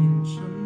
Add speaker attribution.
Speaker 1: 变成。